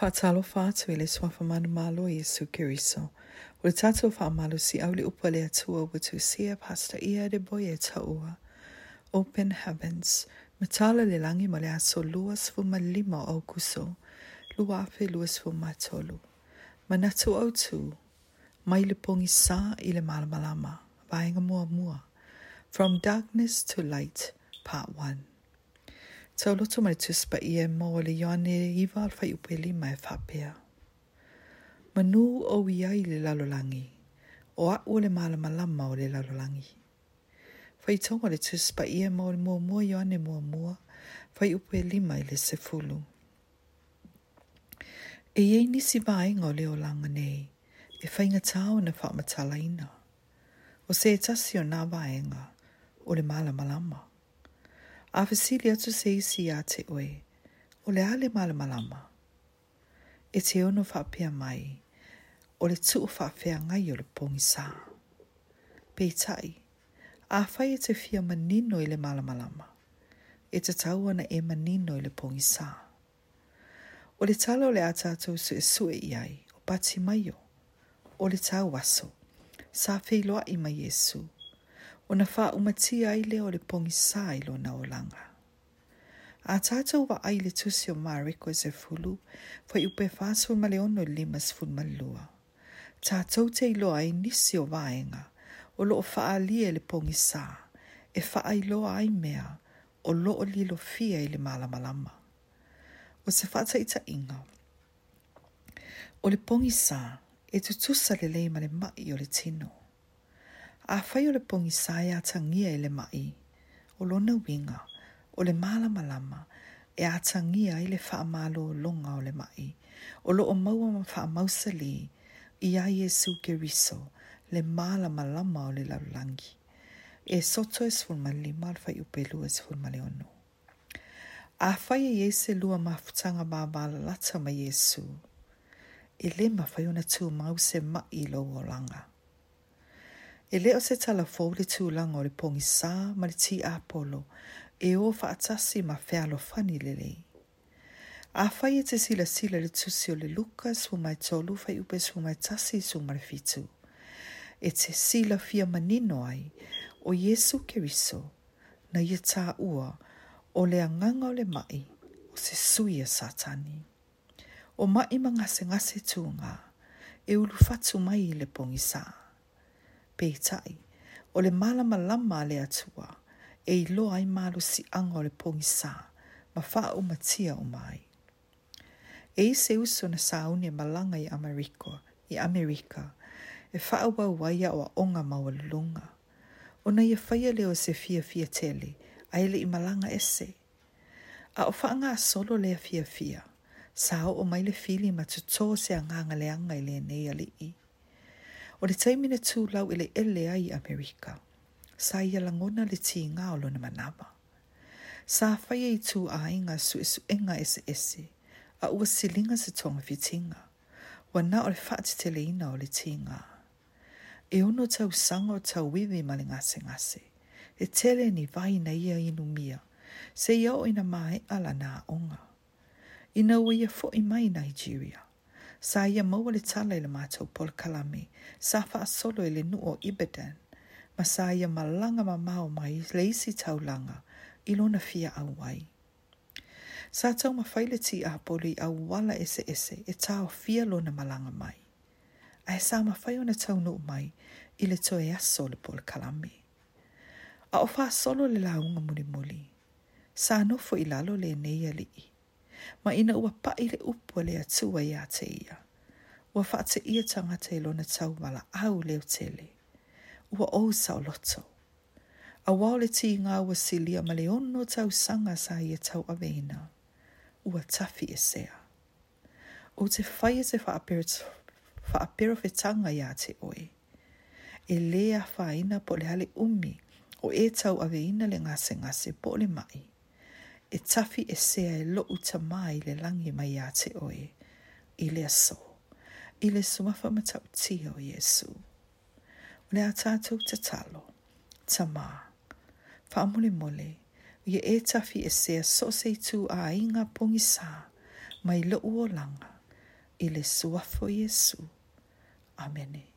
Faatalofa atu i le suafamanu malo i Yesu Kiriso. O le tatou faamalu si au upole upa le atua ua tusia pasta ia de boia e taua. Open Heavens, matala le langi ma le aso lua sfuma lima o kuso, lua afe lua sfuma tolu. Manatu au tu, mai le pongi sa malamalama, vaenga mua mua. From Darkness to Light, Part 1. Tauloto mai tuspa ia mo le yone iwal fai upeli mai e whapea. Manu o ia i le lalolangi, o a o le malama lama o le lalolangi. Fai tonga le tuspa ia mo le mua mua yone mua mua, fai upeli mai le sefulu. E iei nisi vaenga o le langa nei, e whainga tāo na whaamatala ina. O se e tasi o nā vaenga, o le malama lama. a fesili atu se isi a te oe, o le ale male malama. E te ono whapea mai, o le tuu whapea ngai o le pongi sā. Pei tai, a whai e te fia manino i le male malama, e te tau ana e manino i le pongi sā. O le tala o le atato su e sue i ai, o pati mai o, o le tau waso, sa whiloa i mai Jesu. Jesu. ona fa'aumatia ai lea o le pogisā i na olaga a tatou va'ai le tusi o mariko e sefulu ma fasulmaleono i lima sefulumalelua tatou te iloa ai nisi o vaega o lo'o fa'aalia i le sa, e fa'ailoa ai mea o lo fia i le malamalama o se inga. o le sa e tutusa lelei ma le ma'i o le tino Awhai o le pongisai atangia i le mai, o lona winga, o le malamalama, e atangia i le whaamalo longa o le mai, o loo maua ma whaamausali, i a Jesu Keriso, le malama o le laulangi. E soto e sfulma lima alfa i upelu e sfulma le ono. Awhai e Jesu lua mafutanga bābala lata ma Jesu, e le mawhai ona mau se mai lo o langa. E leo se tala fōu le tūlanga o le pōngi sā ma le tī āpolo e o whaatasi ma whealo whani le le. A whai e te sila sila le tūsi o le luka su mai tolu whai upe su mai tasi su mara fitu. E te sila fia manino ai o Jesu Keriso na ia tā ua o le anganga o le mai o se suia satani. O mai ma ngase ngase tūnga e ulu fatu mai le pōngi sāa pe tai. O le malama lama le atua, e i lo ai malu si anga o le pongi sā, ma wha o matia o mai. E i se uso na saune malanga i Amerika, i Amerika, e wha awa waia o a onga maua lunga. O na ia whaia leo se fia fia tele, a ele i malanga ese. A o wha anga solo lea fia fia, sa o mai le fili ma tuto se anganga leanga i le nei ali i o le taimina tūlau i le ele ai Amerika. Sa ia langona le tī ngā olo na manawa. Sa whai e tū a inga su isu inga ese ese, a ua silinga se tonga fitinga, wa na o le whaati te le ina o le tī ngā. E ono tau sanga o tau wewe ma le ngase ngase, e tele ni vai na ia inu mia, se iau ina mai ala nā onga. Ina ua ia fo i mai Nigeria sa ia maua le tala i le mātou pol kalami, sa wha solo i e le nuo ibedan, ma sa ia malanga ma mau mai le isi taulanga i lona fia au ai. Sa tau ma whaile ti a poli a wala ese ese e tau fia lona malanga mai. A e sa ma whai ona tau nuo mai i le toe aso le pol kalami. A o wha solo le launga muli muli, sa anofo i lalo le neia li i ma ina ua paire upo le atua ia te ia. Ua whaate ia tanga te lona tau mala au leo tele. Ua o sao loto. A wale ti ngā ua silia ma le tau sanga sa ia tau avena. Ua tafi e sea. O te whaia e te whaapero whae tanga ia te oe. E lea whaina po le hale umi o e tau veina le ngase ngase po le mai e tafi e sea e lo uta mai le langi mai a te oe, i le aso, i le sumafa matau tia o Iesu. O le atatou te talo, ta mā, wha mole mole, i e tafi e sea so se tu a inga pongi sā, mai lo uo langa, i le suafo Iesu. Amene. Amene.